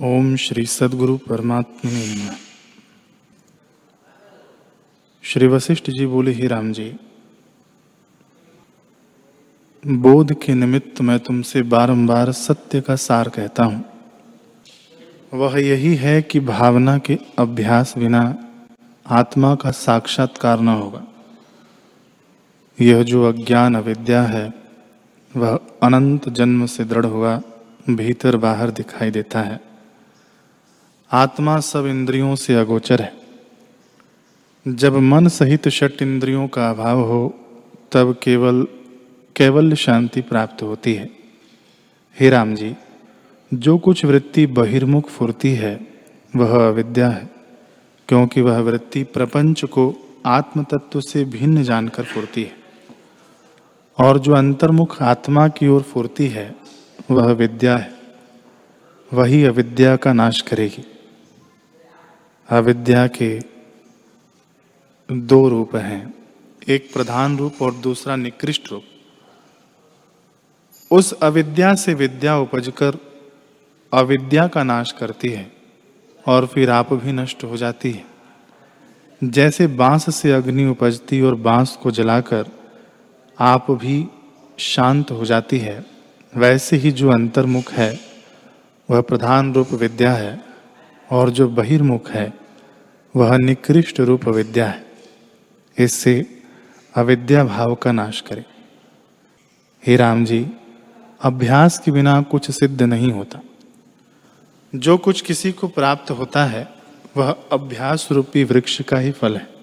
ओम श्री सदगुरु परमात्मा श्री वशिष्ठ जी बोले, ही राम जी, बोध के निमित्त मैं तुमसे बारंबार सत्य का सार कहता हूँ। वह यही है कि भावना के अभ्यास बिना आत्मा का साक्षात्कार न होगा। यह जो अज्ञान अविद्या है, वह अनंत जन्म से दृढ़ हुआ, भीतर बाहर दिखाई देता है। आत्मा सब इंद्रियों से अगोचर है। जब मन सहित षट इंद्रियों का अभाव हो, तब केवल केवल शांति प्राप्त होती है। हे राम जी, जो कुछ वृत्ति बहिर्मुख फुरती है, वह अविद्या है, क्योंकि वह वृत्ति प्रपंच को आत्म तत्व से भिन्न जानकर फुरती है। और जो अंतर्मुख आत्मा की ओर फुरती है, वह विद्या है। वही अविद्या का नाश करेगी। अविद्या के दो रूप हैं। एक प्रधान रूप और दूसरा निकृष्ट रूप। उस अविद्या से विद्या उपजकर अविद्या का नाश करती है और फिर आप भी नष्ट हो जाती है। जैसे बाँस से अग्नि उपजती और बाँस को जलाकर आप भी शांत हो जाती है, वैसे ही जो अंतर्मुख है, वह प्रधान रूप विद्या है। और जो बहिर्मुख है, वह निकृष्ट रूप अविद्या है। इससे अविद्या भाव का नाश करे। हे राम जी, अभ्यास के बिना कुछ सिद्ध नहीं होता। जो कुछ किसी को प्राप्त होता है, वह अभ्यास रूपी वृक्ष का ही फल है।